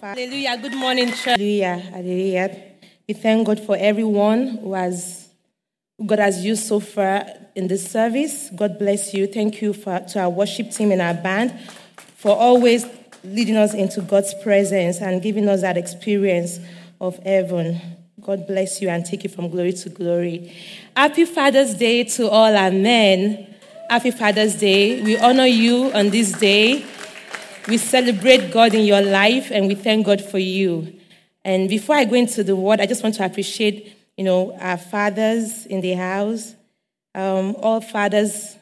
Hallelujah. Good morning, church. Hallelujah. Hallelujah. We thank God for everyone who has God has used so far in this service. God bless you. Thank you for, to our worship team and our band for always leading us into God's presence and giving us that experience of heaven. God bless you and take you from glory to glory. Happy Father's Day to all our men. Happy Father's Day. We honor you on this day. We celebrate God in your life and we thank God for you. And before I go into the word, I just want to appreciate, you know, our fathers in the house. Um, all fathers,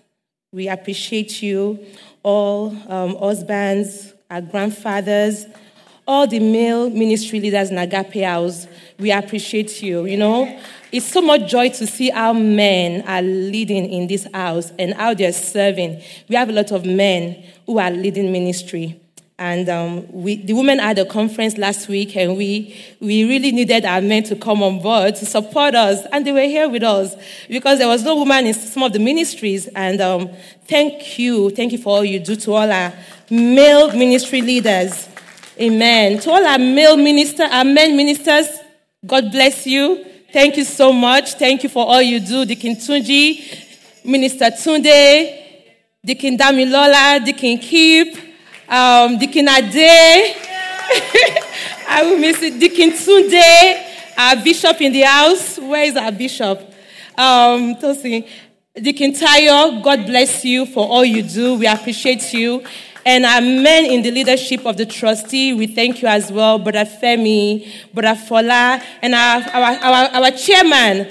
we appreciate you. All um, husbands, our grandfathers, all the male ministry leaders in Agape House, we appreciate you. You know, it's so much joy to see how men are leading in this house and how they're serving. We have a lot of men who are leading ministry. And um, we, the women had a conference last week, and we, we really needed our men to come on board to support us. And they were here with us because there was no woman in some of the ministries. And um, thank you. Thank you for all you do to all our male ministry leaders. Amen. To all our male minister, our men ministers, God bless you. Thank you so much. Thank you for all you do. Deacon Tunji, Minister Tunde, Deacon Damilola, Deacon Keep, um, Deacon Ade. I will miss it. Deacon Tunde, our bishop in the house. Where is our bishop? Um, Tosin. Deacon Tayo, God bless you for all you do. We appreciate you. And our men in the leadership of the trustee, we thank you as well, Brother Femi, Brother Fola, and our, our, our, our chairman,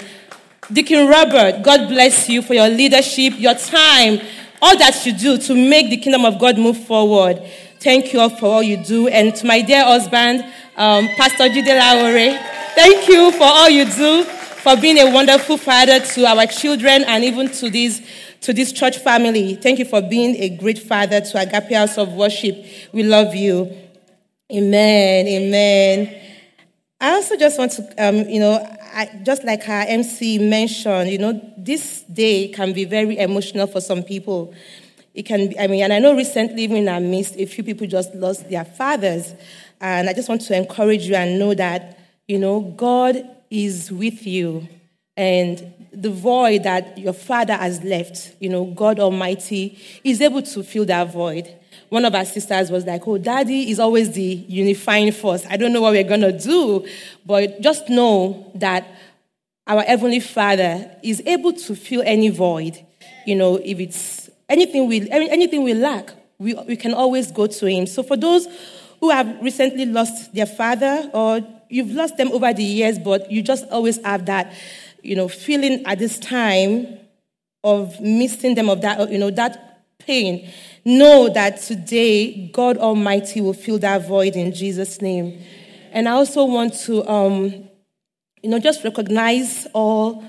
Deacon Robert. God bless you for your leadership, your time, all that you do to make the kingdom of God move forward. Thank you all for all you do. And to my dear husband, um, Pastor Jide Laore, thank you for all you do, for being a wonderful father to our children and even to these to this church family. Thank you for being a great father to Agape House of Worship. We love you. Amen. Amen. I also just want to, um, you know, I, just like our MC mentioned, you know, this day can be very emotional for some people. It can be, I mean, and I know recently, even in our midst, a few people just lost their fathers. And I just want to encourage you and know that, you know, God is with you. And the void that your father has left, you know, God Almighty is able to fill that void. One of our sisters was like, Oh, daddy is always the unifying force. I don't know what we're going to do, but just know that our Heavenly Father is able to fill any void. You know, if it's anything we, anything we lack, we, we can always go to Him. So for those who have recently lost their father or you've lost them over the years, but you just always have that you know, feeling at this time of missing them, of that, you know, that pain, know that today God Almighty will fill that void in Jesus' name. And I also want to, um, you know, just recognize all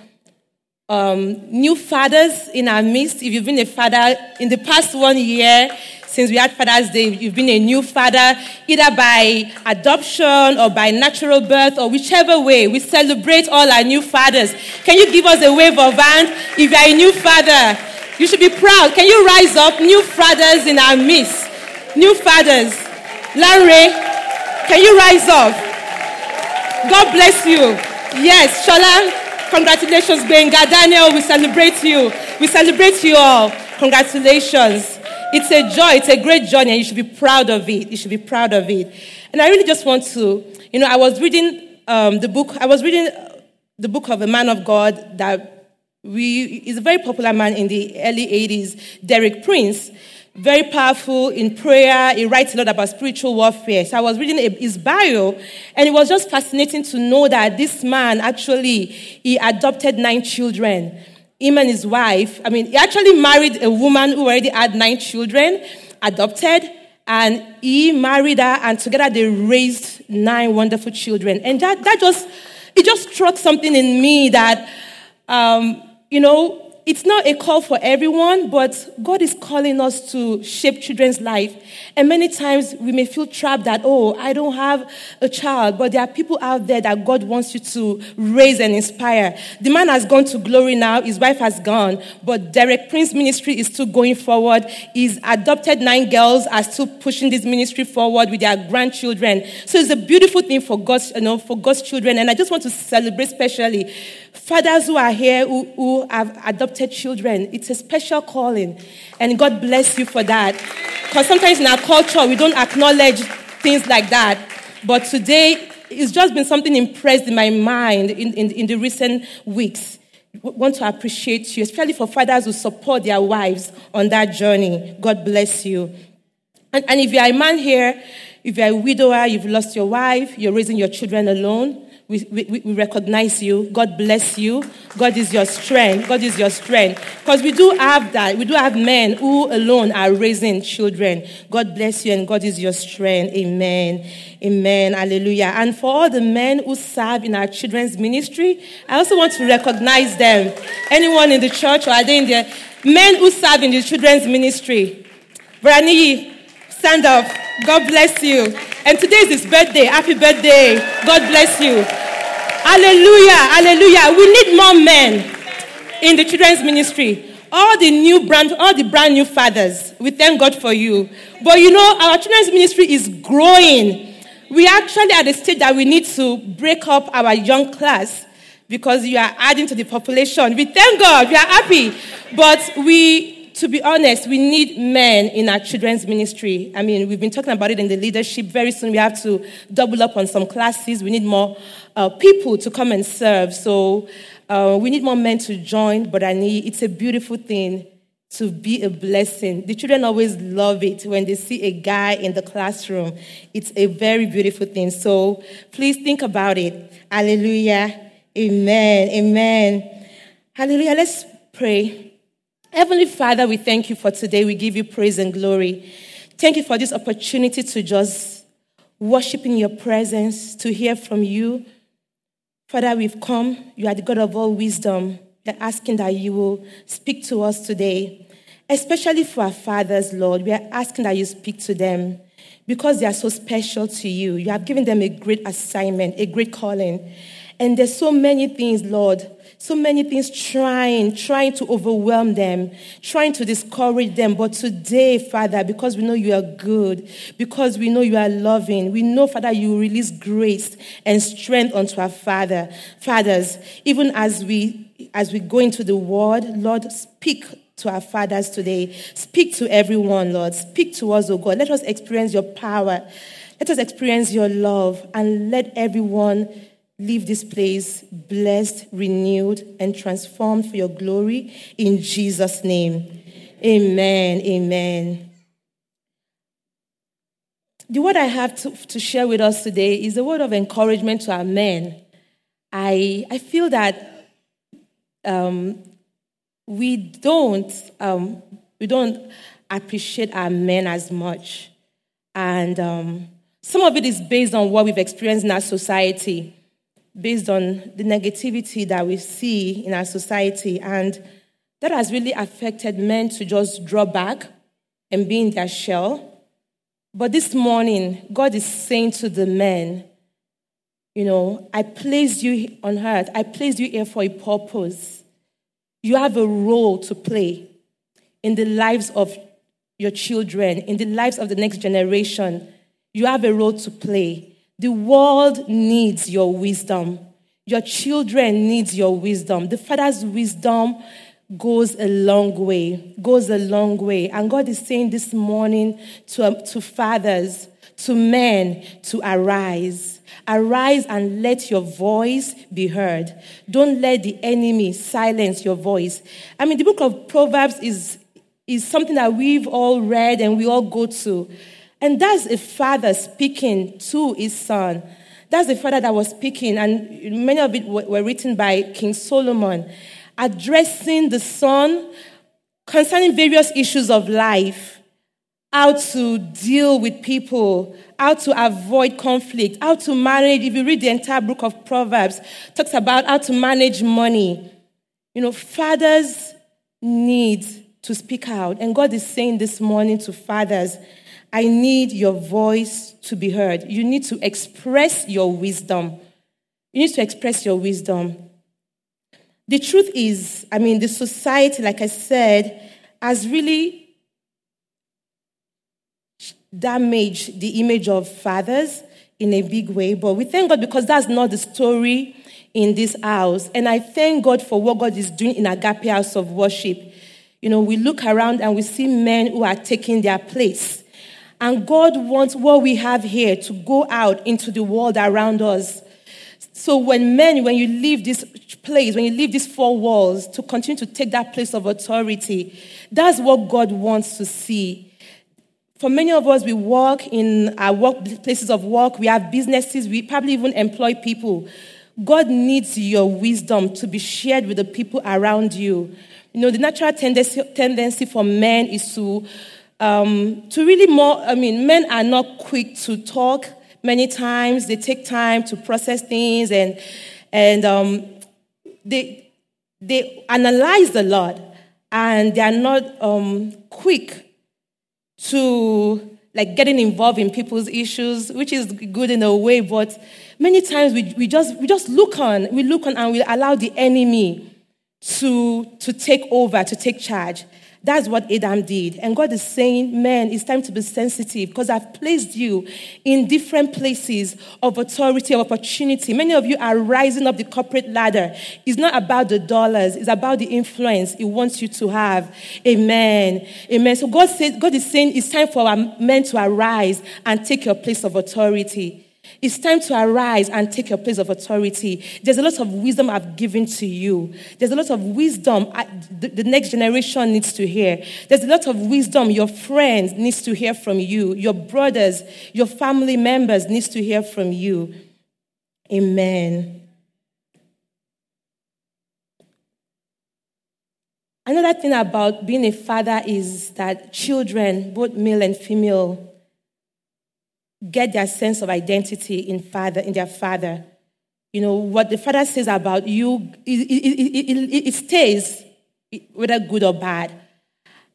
um, new fathers in our midst. If you've been a father in the past one year, since we had Father's Day, you've been a new father, either by adoption or by natural birth or whichever way. We celebrate all our new fathers. Can you give us a wave of hand if you're a new father? You should be proud. Can you rise up? New fathers in our midst. New fathers. Larry, can you rise up? God bless you. Yes, Shola, congratulations, Benga. Daniel, we celebrate you. We celebrate you all. Congratulations. It's a joy, it's a great journey, and you should be proud of it. You should be proud of it. And I really just want to, you know, I was reading um, the book, I was reading the book of a man of God that we, is a very popular man in the early 80s, Derek Prince. Very powerful in prayer. He writes a lot about spiritual warfare. So I was reading his bio, and it was just fascinating to know that this man actually he adopted nine children him and his wife, I mean, he actually married a woman who already had nine children. adopted, and he married her, and together they raised nine wonderful children. And that, that just, it just struck something in me that, um, you know, it's not a call for everyone, but God is calling us to shape children's life. And many times we may feel trapped that, oh, I don't have a child, but there are people out there that God wants you to raise and inspire. The man has gone to glory now, his wife has gone, but Derek Prince ministry is still going forward. His adopted nine girls are still pushing this ministry forward with their grandchildren. So it's a beautiful thing for God's, you know, for God's children. And I just want to celebrate specially fathers who are here who, who have adopted children. It's a special calling. And God bless you for that. Because sometimes in our culture, we don't acknowledge things like that. But today, it's just been something impressed in my mind in, in, in the recent weeks. Want to appreciate you, especially for fathers who support their wives on that journey. God bless you. And, and if you're a man here, if you're a widower, you've lost your wife, you're raising your children alone, we, we, we, recognize you. God bless you. God is your strength. God is your strength. Because we do have that. We do have men who alone are raising children. God bless you and God is your strength. Amen. Amen. Hallelujah. And for all the men who serve in our children's ministry, I also want to recognize them. Anyone in the church or are they in there? Men who serve in the children's ministry. Brani, stand up. God bless you. And today is his birthday. Happy birthday. God bless you. Hallelujah. Hallelujah. We need more men in the children's ministry. All the new brand, all the brand new fathers. We thank God for you. But you know, our children's ministry is growing. We actually at the stage that we need to break up our young class because you are adding to the population. We thank God. We are happy. But we to be honest, we need men in our children's ministry. I mean, we've been talking about it in the leadership. Very soon we have to double up on some classes. We need more uh, people to come and serve. So uh, we need more men to join, but I need, it's a beautiful thing to be a blessing. The children always love it when they see a guy in the classroom. It's a very beautiful thing. So please think about it. Hallelujah. Amen. Amen. Hallelujah. Let's pray. Heavenly Father, we thank you for today. We give you praise and glory. Thank you for this opportunity to just worship in your presence, to hear from you. Father, we've come. You are the God of all wisdom. We're asking that you will speak to us today, especially for our fathers, Lord. We are asking that you speak to them because they are so special to you. You have given them a great assignment, a great calling. And there's so many things, Lord, so many things trying, trying to overwhelm them, trying to discourage them. But today, Father, because we know you are good, because we know you are loving, we know, Father, you release grace and strength unto our Father, fathers, even as we as we go into the word, Lord, speak to our fathers today. Speak to everyone, Lord. Speak to us, oh God. Let us experience your power. Let us experience your love and let everyone leave this place blessed, renewed, and transformed for your glory in Jesus' name. Amen. Amen. The word I have to, to share with us today is a word of encouragement to our men. I, I feel that um, we don't um, we don't appreciate our men as much, and um, some of it is based on what we've experienced in our society based on the negativity that we see in our society. And that has really affected men to just draw back and be in their shell. But this morning, God is saying to the men, you know, I placed you on earth, I placed you here for a purpose. You have a role to play in the lives of your children, in the lives of the next generation. You have a role to play. The world needs your wisdom. Your children needs your wisdom. The father's wisdom goes a long way, goes a long way. And God is saying this morning to, um, to fathers, to men, to arise. Arise and let your voice be heard. Don't let the enemy silence your voice. I mean, the book of Proverbs is, is something that we've all read and we all go to. And that's a father speaking to his son. That's the father that was speaking, and many of it were written by King Solomon, addressing the son concerning various issues of life. how to deal with people, how to avoid conflict, how to manage. If you read the entire book of Proverbs, talks about how to manage money. You know, fathers need to speak out. And God is saying this morning to fathers, I need your voice to be heard. You need to express your wisdom. You need to express your wisdom. The truth is, I mean, the society, like I said, has really damaged the image of fathers in a big way. But we thank God because that's not the story in this house. And I thank God for what God is doing in Agape House of Worship. You know, we look around and we see men who are taking their place. And God wants what we have here to go out into the world around us. So when men, when you leave this place, when you leave these four walls, to continue to take that place of authority, that's what God wants to see. For many of us, we work in our work places of work, we have businesses, we probably even employ people. God needs your wisdom to be shared with the people around you. You know, the natural tendency, tendency for men is to, um, to really more, I mean, men are not quick to talk many times. They take time to process things and, and um, they, they analyze a lot and they are not um, quick to like getting involved in people's issues, which is good in a way, but many times we, we, just, we just look on, we look on and we allow the enemy to, to take over, to take charge. That's what Adam did. And God is saying, man, it's time to be sensitive because I've placed you in different places of authority, of opportunity. Many of you are rising up the corporate ladder. It's not about the dollars, it's about the influence He wants you to have. Amen. Amen. So God, says, God is saying it's time for our men to arise and take your place of authority. It's time to arise and take your place of authority. There's a lot of wisdom I've given to you. There's a lot of wisdom the next generation needs to hear. There's a lot of wisdom your friends needs to hear from you. Your brothers, your family members needs to hear from you. Amen. Another thing about being a father is that children, both male and female, get their sense of identity in father in their father. You know what the father says about you, it, it, it, it stays, whether good or bad.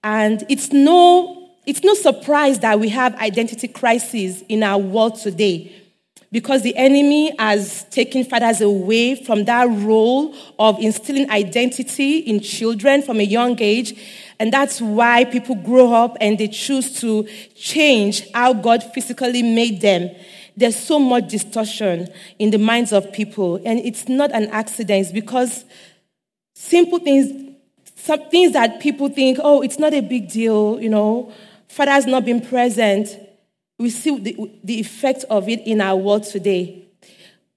And it's no, it's no surprise that we have identity crises in our world today because the enemy has taken fathers away from that role of instilling identity in children from a young age and that's why people grow up and they choose to change how God physically made them. There's so much distortion in the minds of people. And it's not an accident, it's because simple things, some things that people think, oh, it's not a big deal, you know, father's not been present. We see the, the effect of it in our world today.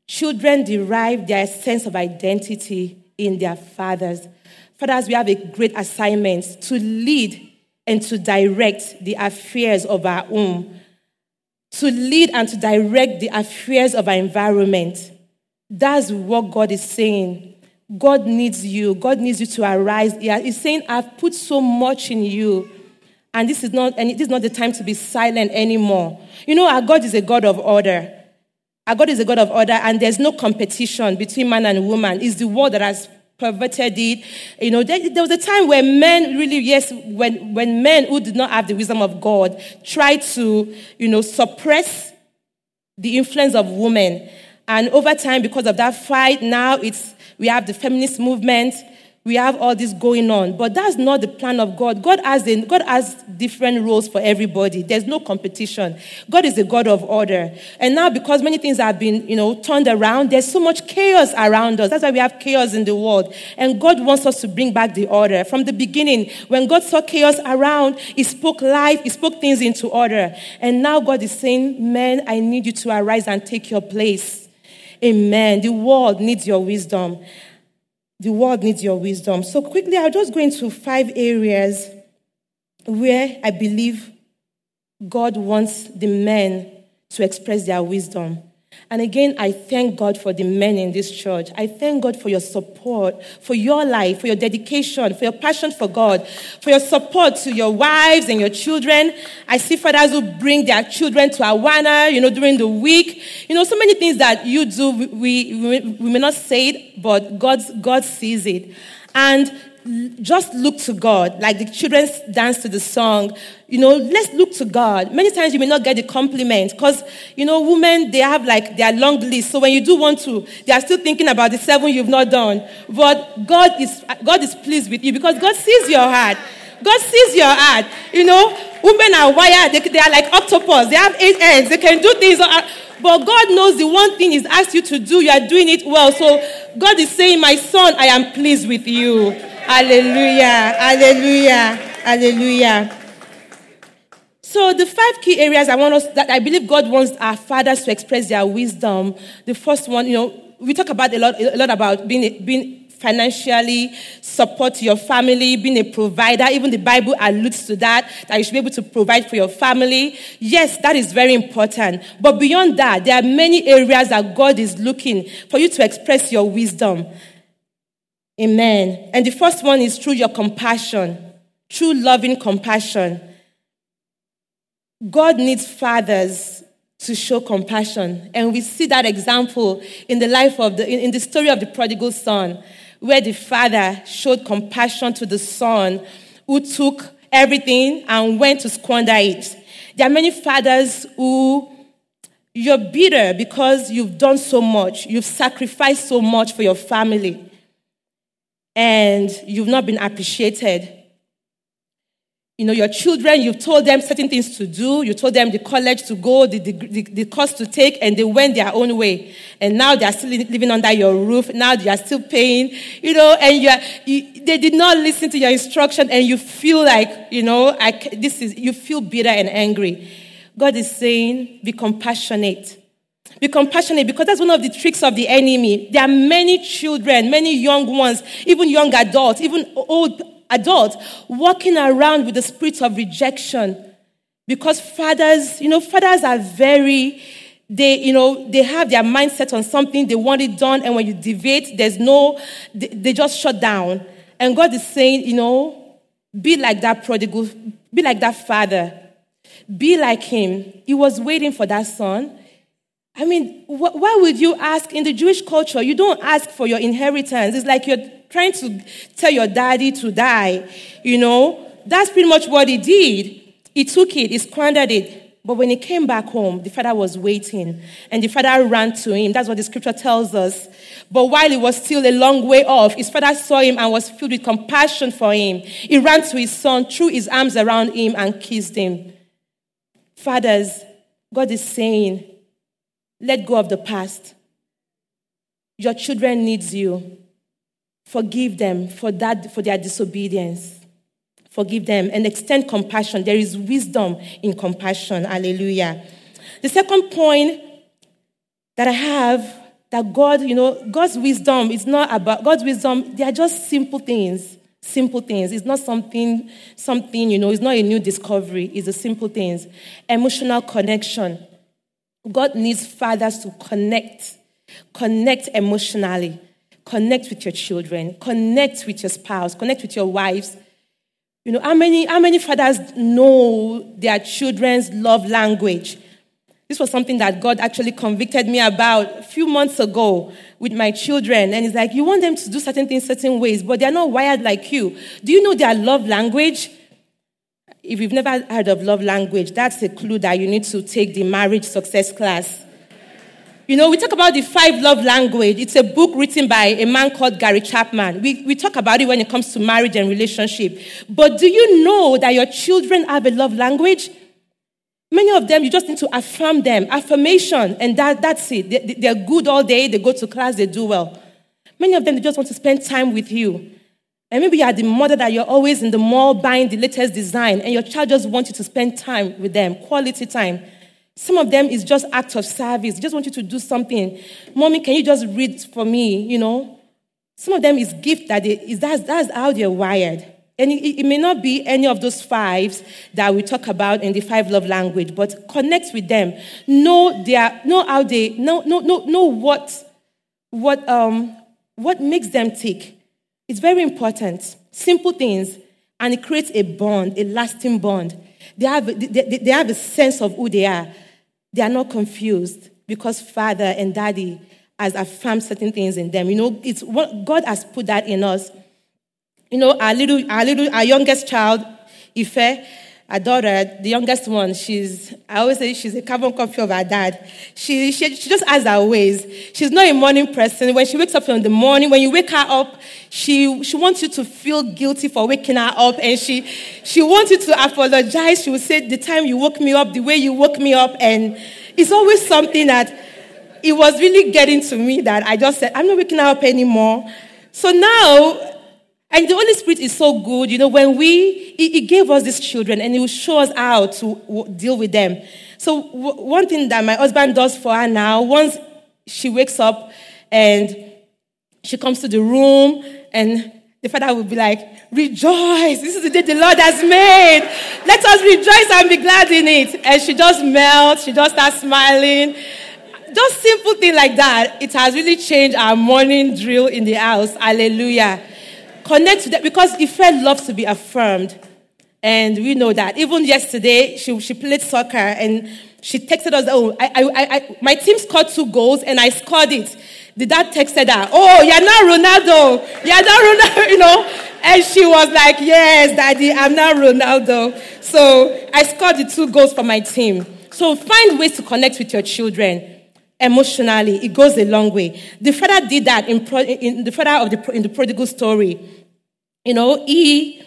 Children derive their sense of identity in their fathers. Fathers, we have a great assignment to lead and to direct the affairs of our home, to lead and to direct the affairs of our environment. That's what God is saying. God needs you. God needs you to arise. He's saying, I've put so much in you. And this is not, and it is not the time to be silent anymore. You know, our God is a God of order. Our God is a God of order, and there's no competition between man and woman. It's the world that has perverted it. You know, there, there, was a time where men really, yes, when, when men who did not have the wisdom of God tried to, you know, suppress the influence of women. And over time, because of that fight, now it's, we have the feminist movement we have all this going on. But that's not the plan of God. God has, a, God has different roles for everybody. There's no competition. God is a God of order. And now because many things have been, you know, turned around, there's so much chaos around us. That's why we have chaos in the world. And God wants us to bring back the order. From the beginning, when God saw chaos around, He spoke life, He spoke things into order. And now God is saying, Men, I need you to arise and take your place. Amen. The world needs your wisdom. The world needs your wisdom. So, quickly, I'll just go into five areas where I believe God wants the men to express their wisdom. And again, I thank God for the men in this church. I thank God for your support, for your life, for your dedication, for your passion for God, for your support to your wives and your children. I see fathers who bring their children to Awana, you know, during the week. You know, so many things that you do, we, we, we may not say it, but God, God sees it. And just look to God, like the children dance to the song. You know, let's look to God. Many times you may not get the compliment because, you know, women, they have like their long list. So when you do want to, they are still thinking about the seven you've not done. But God is, God is pleased with you because God sees your heart. God sees your heart. You know, women are wired. They, they are like octopus. They have eight ends. They can do things. Uh, but God knows the one thing He's asked you to do. You are doing it well. So God is saying, my son, I am pleased with you. Hallelujah. Hallelujah. Hallelujah. So the five key areas I want us that I believe God wants our fathers to express their wisdom. The first one, you know, we talk about a lot, a lot about being, being financially support your family, being a provider. Even the Bible alludes to that, that you should be able to provide for your family. Yes, that is very important. But beyond that, there are many areas that God is looking for you to express your wisdom. Amen. And the first one is through your compassion, true loving compassion. God needs fathers to show compassion. And we see that example in the life of the, in the story of the prodigal son, where the father showed compassion to the son who took everything and went to squander it. There are many fathers who you're bitter because you've done so much, you've sacrificed so much for your family and you've not been appreciated. You know, your children, you've told them certain things to do, you told them the college to go, the, the, the, course to take, and they went their own way. And now they are still living under your roof. Now they are still paying, you know, and you, are, you they did not listen to your instruction, and you feel like, you know, I, this is, you feel bitter and angry. God is saying, be compassionate. Be compassionate because that's one of the tricks of the enemy. There are many children, many young ones, even young adults, even old adults walking around with the spirit of rejection. Because fathers, you know, fathers are very, they, you know, they have their mindset on something, they want it done, and when you deviate, there's no, they, they just shut down. And God is saying, you know, be like that prodigal, be like that father, be like him. He was waiting for that son. I mean, wh- why would you ask in the Jewish culture? You don't ask for your inheritance. It's like you're trying to tell your daddy to die. You know, that's pretty much what he did. He took it, he squandered it. But when he came back home, the father was waiting, and the father ran to him. That's what the scripture tells us. But while he was still a long way off, his father saw him and was filled with compassion for him. He ran to his son, threw his arms around him, and kissed him. Fathers, God is saying, let go of the past. Your children needs you. Forgive them for that for their disobedience. Forgive them and extend compassion. There is wisdom in compassion. Hallelujah. The second point that I have that God, you know, God's wisdom is not about God's wisdom, they are just simple things. Simple things. It's not something, something, you know, it's not a new discovery. It's the simple things. Emotional connection. God needs fathers to connect, connect emotionally, connect with your children, connect with your spouse, connect with your wives. You know, how many, how many fathers know their children's love language? This was something that God actually convicted me about a few months ago with my children. And it's like, you want them to do certain things certain ways, but they're not wired like you. Do you know their love language? If you've never heard of love language, that's a clue that you need to take the marriage success class. You know, we talk about the five love language. It's a book written by a man called Gary Chapman. We, we talk about it when it comes to marriage and relationship. But do you know that your children have a love language? Many of them, you just need to affirm them. Affirmation, and that, that's it. They, they're good all day, they go to class, they do well. Many of them, they just want to spend time with you. And maybe you are the mother that you're always in the mall buying the latest design, and your child just wants you to spend time with them, quality time. Some of them is just act of service. Just want you to do something. Mommy, can you just read for me? You know. Some of them is gift that they, is that's, that's how they're wired. And it, it, may not be any of those fives that we talk about in the five love language, but connect with them. Know their, know how they, know, know, know, know what, what, um, what makes them tick. It's very important. Simple things, and it creates a bond, a lasting bond. They have, they, they have a sense of who they are. They are not confused because father and daddy has affirmed certain things in them. You know, it's what God has put that in us. You know, our little, our little, our youngest child, Ife, our daughter, the youngest one, she's, I always say she's a carbon copy of her dad. She, she, she just has her ways. She's not a morning person. When she wakes up in the morning, when you wake her up, she, she wants you to feel guilty for waking her up and she, she wants you to apologize. She will say, the time you woke me up, the way you woke me up. And it's always something that it was really getting to me that I just said, I'm not waking her up anymore. So now and the Holy Spirit is so good. You know, when we, He, gave us these children and He will show us how to deal with them. So, one thing that my husband does for her now, once she wakes up and she comes to the room and the father will be like, Rejoice. This is the day the Lord has made. Let us rejoice and be glad in it. And she just melts. She just starts smiling. Just simple thing like that. It has really changed our morning drill in the house. Hallelujah. Connect to that because Ife loves to be affirmed. And we know that. Even yesterday, she, she played soccer and she texted us, Oh, I, I, I, my team scored two goals and I scored it. The dad texted her, Oh, you're not Ronaldo. You're not Ronaldo, you know. And she was like, Yes, daddy, I'm not Ronaldo. So I scored the two goals for my team. So find ways to connect with your children emotionally. It goes a long way. The father did that in, pro, in the father of the in the prodigal story. You know, he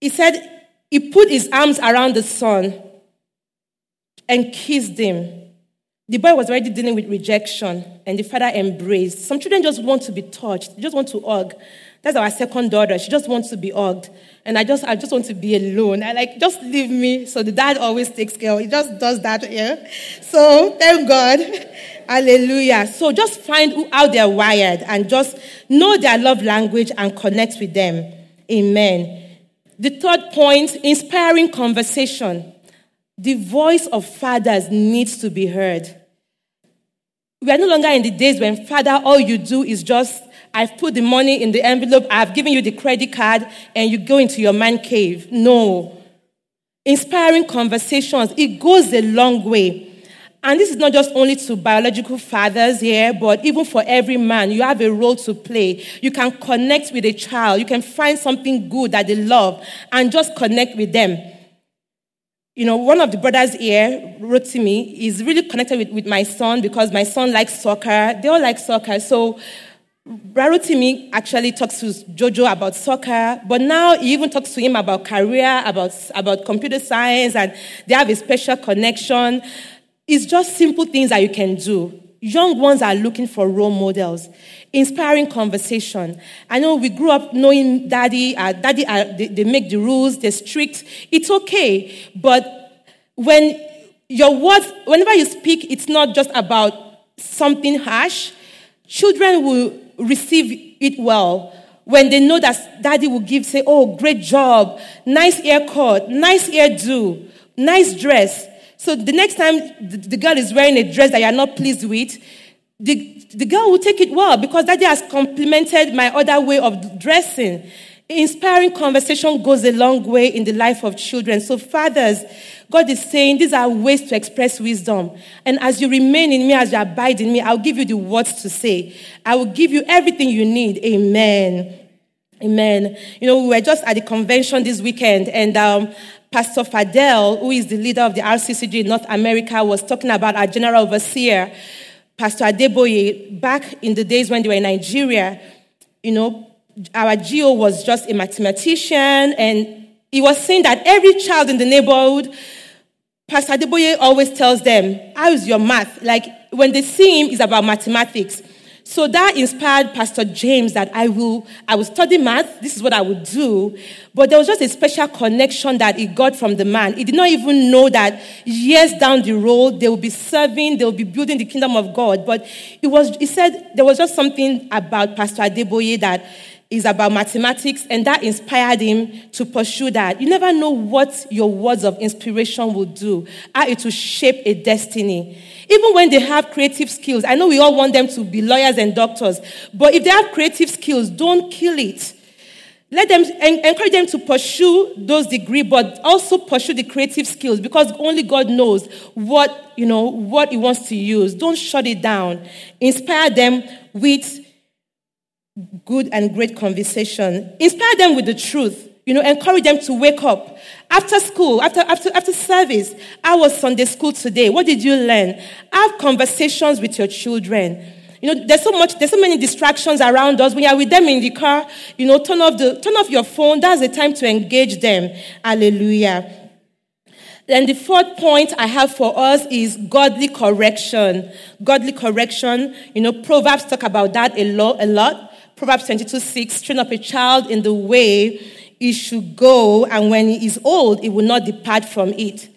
he said he put his arms around the son and kissed him. The boy was already dealing with rejection, and the father embraced. Some children just want to be touched, they just want to hug. That's our second daughter. She just wants to be hugged. And I just, I just want to be alone. I like, just leave me. So the dad always takes care. He just does that. Yeah? So thank God. Hallelujah. So just find how they're wired and just know their love language and connect with them. Amen. The third point, inspiring conversation. The voice of fathers needs to be heard. We are no longer in the days when father, all you do is just I've put the money in the envelope, I've given you the credit card, and you go into your man cave. No. Inspiring conversations, it goes a long way. And this is not just only to biological fathers here, but even for every man, you have a role to play. You can connect with a child, you can find something good that they love, and just connect with them. You know, one of the brothers here wrote to me, he's really connected with, with my son because my son likes soccer. They all like soccer. So Rarotimi actually talks to Jojo about soccer, but now he even talks to him about career, about, about computer science, and they have a special connection. It's just simple things that you can do. Young ones are looking for role models, inspiring conversation. I know we grew up knowing daddy, uh, daddy, uh, they, they make the rules, they're strict. It's okay, but when your words, whenever you speak, it's not just about something harsh. Children will receive it well when they know that daddy will give, say, oh, great job, nice haircut, nice hairdo, nice dress. So the next time the, girl is wearing a dress that you're not pleased with, the, the girl will take it well because daddy has complimented my other way of dressing. Inspiring conversation goes a long way in the life of children. So, fathers, God is saying these are ways to express wisdom. And as you remain in me, as you abide in me, I'll give you the words to say. I will give you everything you need. Amen. Amen. You know, we were just at the convention this weekend, and um, Pastor Fadele, who is the leader of the RCCG in North America, was talking about our general overseer, Pastor Adeboye, back in the days when they were in Nigeria. You know, our GO was just a mathematician, and he was saying that every child in the neighborhood, Pastor Adeboye always tells them, How is your math? Like when they see him, it's about mathematics. So that inspired Pastor James that I will, I will study math. This is what I would do. But there was just a special connection that he got from the man. He did not even know that years down the road, they will be serving, they will be building the kingdom of God. But it was, he said there was just something about Pastor Adeboye that is about mathematics, and that inspired him to pursue that. You never know what your words of inspiration will do, how it will shape a destiny. Even when they have creative skills, I know we all want them to be lawyers and doctors, but if they have creative skills, don't kill it. Let them encourage them to pursue those degrees, but also pursue the creative skills because only God knows what you know what He wants to use. Don't shut it down. Inspire them with good and great conversation. Inspire them with the truth. You know, encourage them to wake up. After school, after, after, after service, I was Sunday school today. What did you learn? Have conversations with your children. You know, there's so much, there's so many distractions around us. When you're with them in the car, you know, turn off the, turn off your phone. That's the time to engage them. Hallelujah. Then the fourth point I have for us is godly correction. Godly correction. You know, Proverbs talk about that a lot, a lot. Proverbs 22 6, train up a child in the way he should go, and when he is old, he will not depart from it.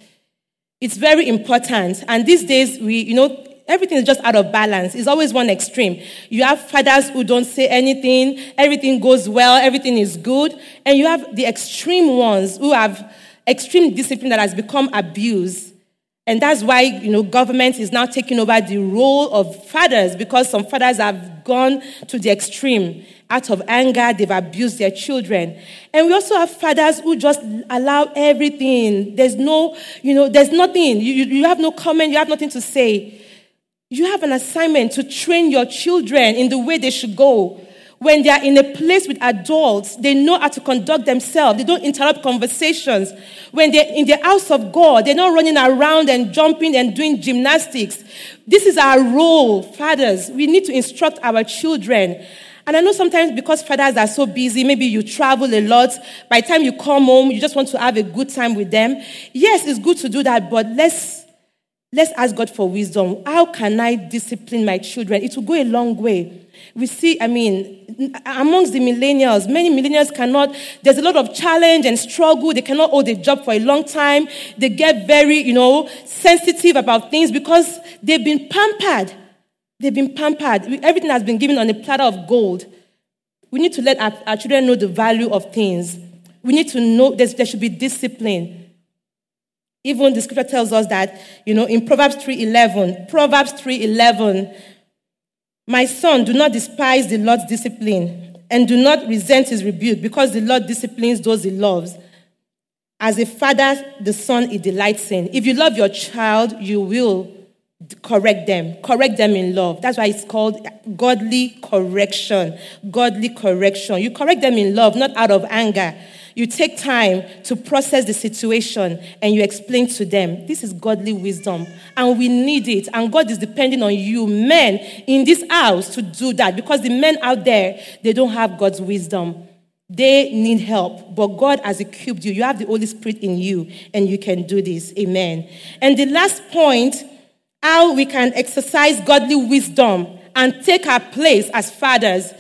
It's very important. And these days, we, you know, everything is just out of balance. It's always one extreme. You have fathers who don't say anything, everything goes well, everything is good. And you have the extreme ones who have extreme discipline that has become abuse. And that's why, you know, government is now taking over the role of fathers because some fathers have gone to the extreme. Out of anger, they've abused their children. And we also have fathers who just allow everything. There's no, you know, there's nothing. You, you have no comment, you have nothing to say. You have an assignment to train your children in the way they should go. When they are in a place with adults, they know how to conduct themselves. They don't interrupt conversations. When they're in the house of God, they're not running around and jumping and doing gymnastics. This is our role, fathers. We need to instruct our children. And I know sometimes because fathers are so busy, maybe you travel a lot. By the time you come home, you just want to have a good time with them. Yes, it's good to do that, but let's let's ask God for wisdom. How can I discipline my children? It will go a long way we see, I mean, amongst the millennials, many millennials cannot, there's a lot of challenge and struggle. They cannot hold a job for a long time. They get very, you know, sensitive about things because they've been pampered. They've been pampered. Everything has been given on a platter of gold. We need to let our, our children know the value of things. We need to know there should be discipline. Even the scripture tells us that, you know, in Proverbs 3.11, Proverbs 3.11, my son, do not despise the Lord's discipline and do not resent his rebuke because the Lord disciplines those he loves. As a father, the son he delights in. If you love your child, you will correct them. Correct them in love. That's why it's called godly correction. Godly correction. You correct them in love, not out of anger. You take time to process the situation and you explain to them. This is godly wisdom, and we need it. And God is depending on you, men, in this house to do that because the men out there, they don't have God's wisdom. They need help, but God has equipped you. You have the Holy Spirit in you, and you can do this. Amen. And the last point how we can exercise godly wisdom and take our place as fathers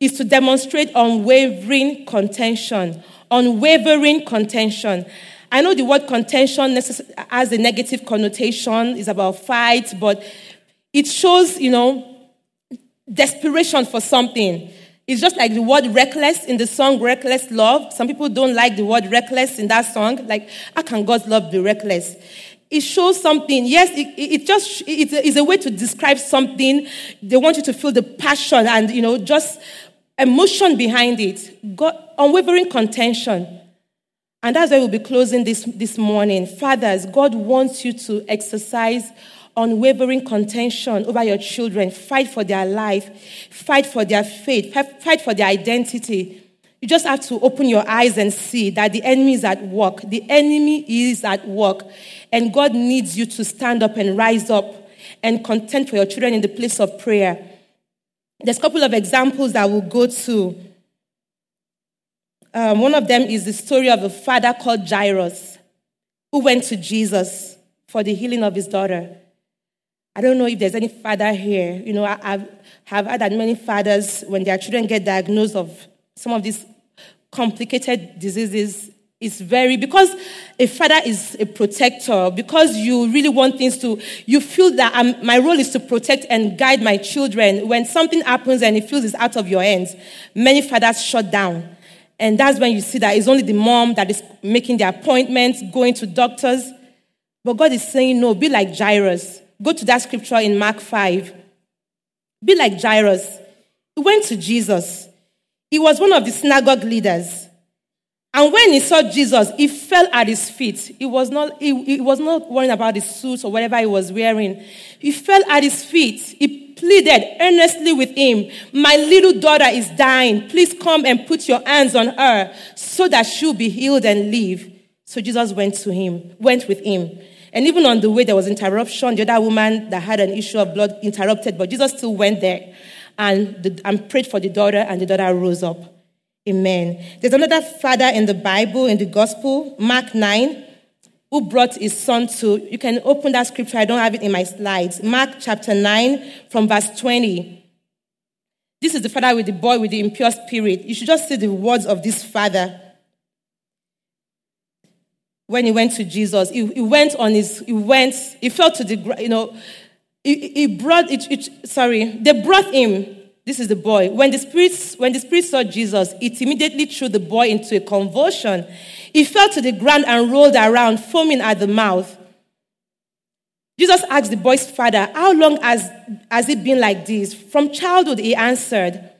is to demonstrate unwavering contention unwavering contention. I know the word contention has a negative connotation, it's about fight, but it shows, you know, desperation for something. It's just like the word reckless in the song Reckless Love. Some people don't like the word reckless in that song. Like, how can God's love be reckless? It shows something. Yes, it, it just it's a way to describe something. They want you to feel the passion and you know just emotion behind it, God, unwavering contention. And that's why we'll be closing this, this morning. Fathers, God wants you to exercise unwavering contention over your children. Fight for their life, fight for their faith, fight for their identity. You just have to open your eyes and see that the enemy is at work. The enemy is at work. And God needs you to stand up and rise up and contend for your children in the place of prayer. There's a couple of examples that we'll go to. Um, one of them is the story of a father called Jairus who went to Jesus for the healing of his daughter. I don't know if there's any father here. You know, I, have had that many fathers, when their children get diagnosed of some of these complicated diseases, is very because a father is a protector because you really want things to you feel that I'm, my role is to protect and guide my children when something happens and it feels it's out of your hands many fathers shut down and that's when you see that it's only the mom that is making the appointments going to doctors but god is saying no be like jairus go to that scripture in mark 5 be like jairus he went to jesus he was one of the synagogue leaders and when he saw Jesus, he fell at his feet. He was not, he, he, was not worrying about his suit or whatever he was wearing. He fell at his feet. He pleaded earnestly with him, My little daughter is dying. Please come and put your hands on her so that she'll be healed and live. So Jesus went to him, went with him. And even on the way, there was interruption. The other woman that had an issue of blood interrupted, but Jesus still went there and, the, and prayed for the daughter, and the daughter rose up. Amen. There's another father in the Bible, in the Gospel, Mark 9, who brought his son to, you can open that scripture, I don't have it in my slides. Mark chapter 9, from verse 20. This is the father with the boy with the impure spirit. You should just see the words of this father. When he went to Jesus, he, he went on his, he went, he fell to the, you know, he, he brought it, it, sorry, they brought him this is the boy. When the spirit, when the spirit saw Jesus, it immediately threw the boy into a convulsion. He fell to the ground and rolled around, foaming at the mouth. Jesus asked the boy's father, How long has, has it been like this? From childhood, he answered,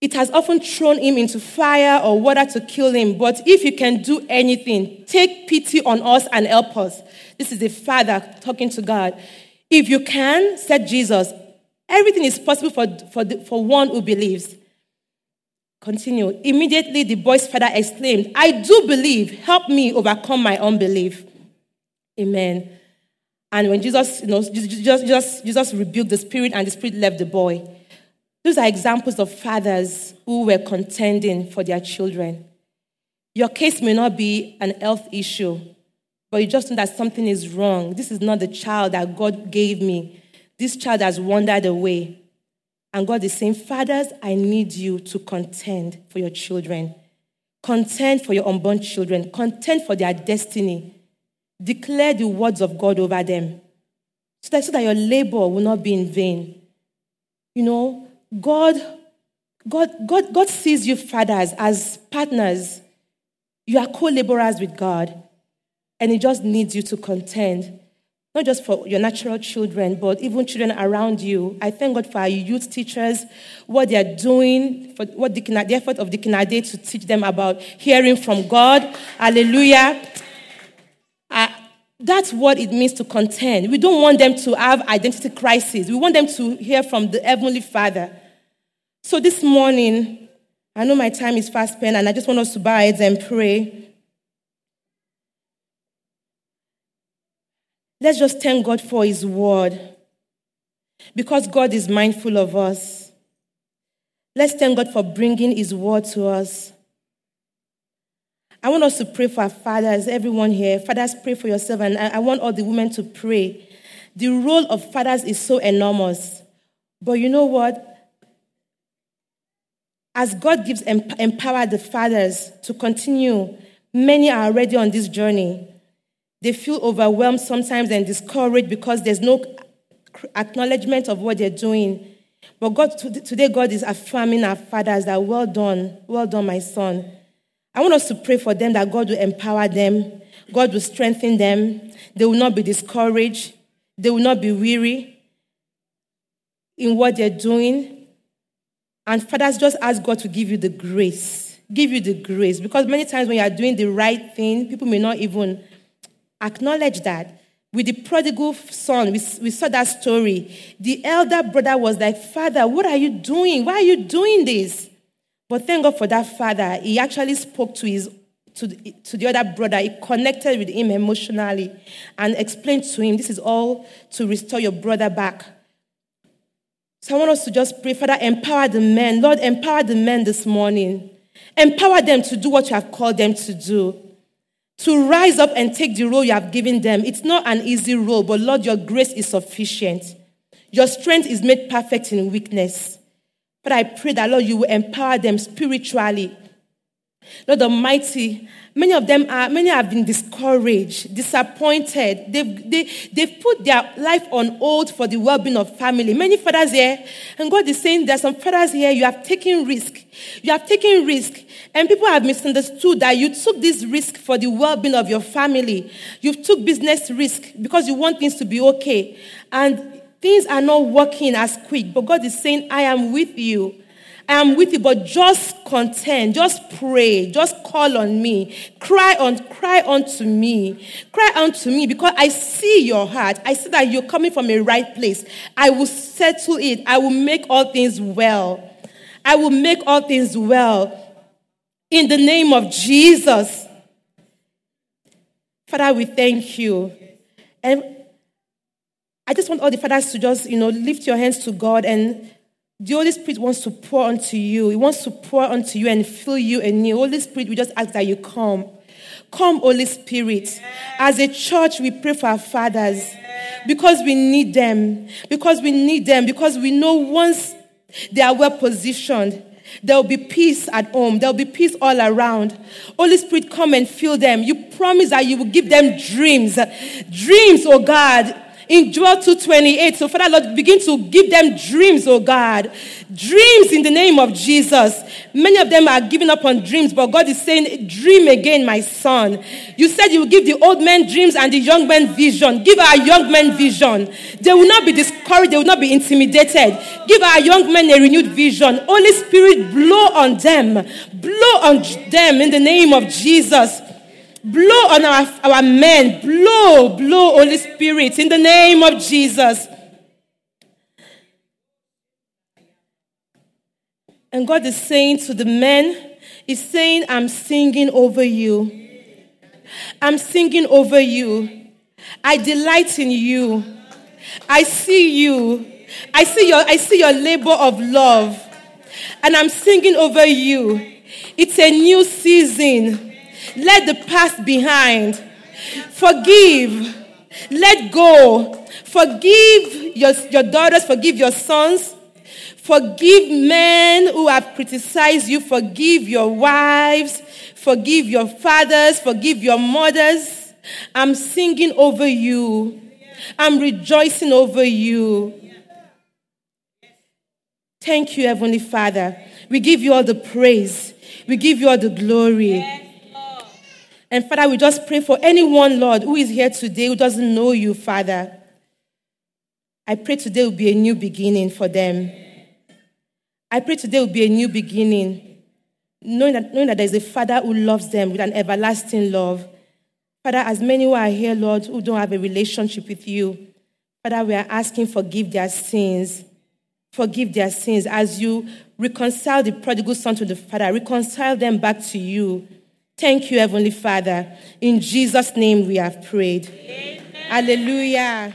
It has often thrown him into fire or water to kill him. But if you can do anything, take pity on us and help us. This is the father talking to God. If you can, said Jesus, Everything is possible for, for, the, for one who believes. Continue. Immediately, the boy's father exclaimed, I do believe. Help me overcome my unbelief. Amen. And when Jesus, you know, Jesus, Jesus, Jesus rebuked the spirit and the spirit left the boy. Those are examples of fathers who were contending for their children. Your case may not be an health issue, but you just know that something is wrong. This is not the child that God gave me. This child has wandered away. And God is saying, Fathers, I need you to contend for your children. Contend for your unborn children. Contend for their destiny. Declare the words of God over them so that, so that your labor will not be in vain. You know, God, God, God, God sees you, fathers, as partners. You are co laborers with God, and He just needs you to contend not just for your natural children, but even children around you. I thank God for our youth teachers, what they are doing, for what the, the effort of the Kinade to teach them about hearing from God. Hallelujah. Uh, that's what it means to contend. We don't want them to have identity crisis. We want them to hear from the Heavenly Father. So this morning, I know my time is fast spent, and I just want us to bow our heads and pray. Let's just thank God for His word because God is mindful of us. Let's thank God for bringing His word to us. I want us to pray for our fathers, everyone here. Fathers, pray for yourself, and I want all the women to pray. The role of fathers is so enormous. But you know what? As God gives empower the fathers to continue, many are already on this journey. They feel overwhelmed sometimes and discouraged because there's no acknowledgement of what they're doing. But God, today, God is affirming our fathers that, well done, well done, my son. I want us to pray for them that God will empower them, God will strengthen them, they will not be discouraged, they will not be weary in what they're doing. And fathers, just ask God to give you the grace, give you the grace. Because many times when you are doing the right thing, people may not even acknowledge that. With the prodigal son, we, we saw that story. The elder brother was like, Father, what are you doing? Why are you doing this? But thank God for that father. He actually spoke to his to to the other brother. He connected with him emotionally and explained to him, This is all to restore your brother back. So I want us to just pray, Father, empower the men. Lord, empower the men this morning. Empower them to do what you have called them to do to rise up and take the role you have given them. It's not an easy role, but Lord, your grace is sufficient. Your strength is made perfect in weakness. But I pray that, Lord, you will empower them spiritually. Lord Almighty, many of them are, many have been discouraged, disappointed. They've, they, they've put their life on hold for the well being of family. Many fathers here, and God is saying there's some fathers here, you have taken risk. You have taken risk. And people have misunderstood that you took this risk for the well being of your family. You took business risk because you want things to be okay. And things are not working as quick. But God is saying, I am with you. Am with you, but just contend, just pray, just call on me, cry on, cry unto me, cry unto me, because I see your heart. I see that you're coming from a right place. I will settle it. I will make all things well. I will make all things well. In the name of Jesus. Father, we thank you. And I just want all the fathers to just, you know, lift your hands to God and the Holy Spirit wants to pour onto you. He wants to pour onto you and fill you anew. Holy Spirit, we just ask that you come. Come, Holy Spirit. As a church, we pray for our fathers because we need them. Because we need them. Because we know once they are well positioned, there will be peace at home. There will be peace all around. Holy Spirit, come and fill them. You promise that you will give them dreams. Dreams, oh God in Joel 2:28. So, Father Lord, begin to give them dreams, oh God. Dreams in the name of Jesus. Many of them are giving up on dreams, but God is saying, Dream again, my son. You said you will give the old men dreams and the young men vision. Give our young men vision. They will not be discouraged, they will not be intimidated. Give our young men a renewed vision. Holy Spirit, blow on them. Blow on them in the name of Jesus. Blow on our, our men. Blow, blow, Holy Spirit, in the name of Jesus. And God is saying to the men, He's saying, I'm singing over you. I'm singing over you. I delight in you. I see you. I see your, I see your labor of love. And I'm singing over you. It's a new season. Let the past behind. Forgive. Let go. Forgive your, your daughters. Forgive your sons. Forgive men who have criticized you. Forgive your wives. Forgive your fathers. Forgive your mothers. I'm singing over you. I'm rejoicing over you. Thank you, Heavenly Father. We give you all the praise. We give you all the glory. And Father, we just pray for anyone, Lord, who is here today who doesn't know you, Father. I pray today will be a new beginning for them. I pray today will be a new beginning, knowing that, knowing that there's a Father who loves them with an everlasting love. Father, as many who are here, Lord, who don't have a relationship with you, Father, we are asking forgive their sins. Forgive their sins as you reconcile the prodigal son to the Father. Reconcile them back to you. Thank you, Heavenly Father. In Jesus' name we have prayed. Amen. Hallelujah.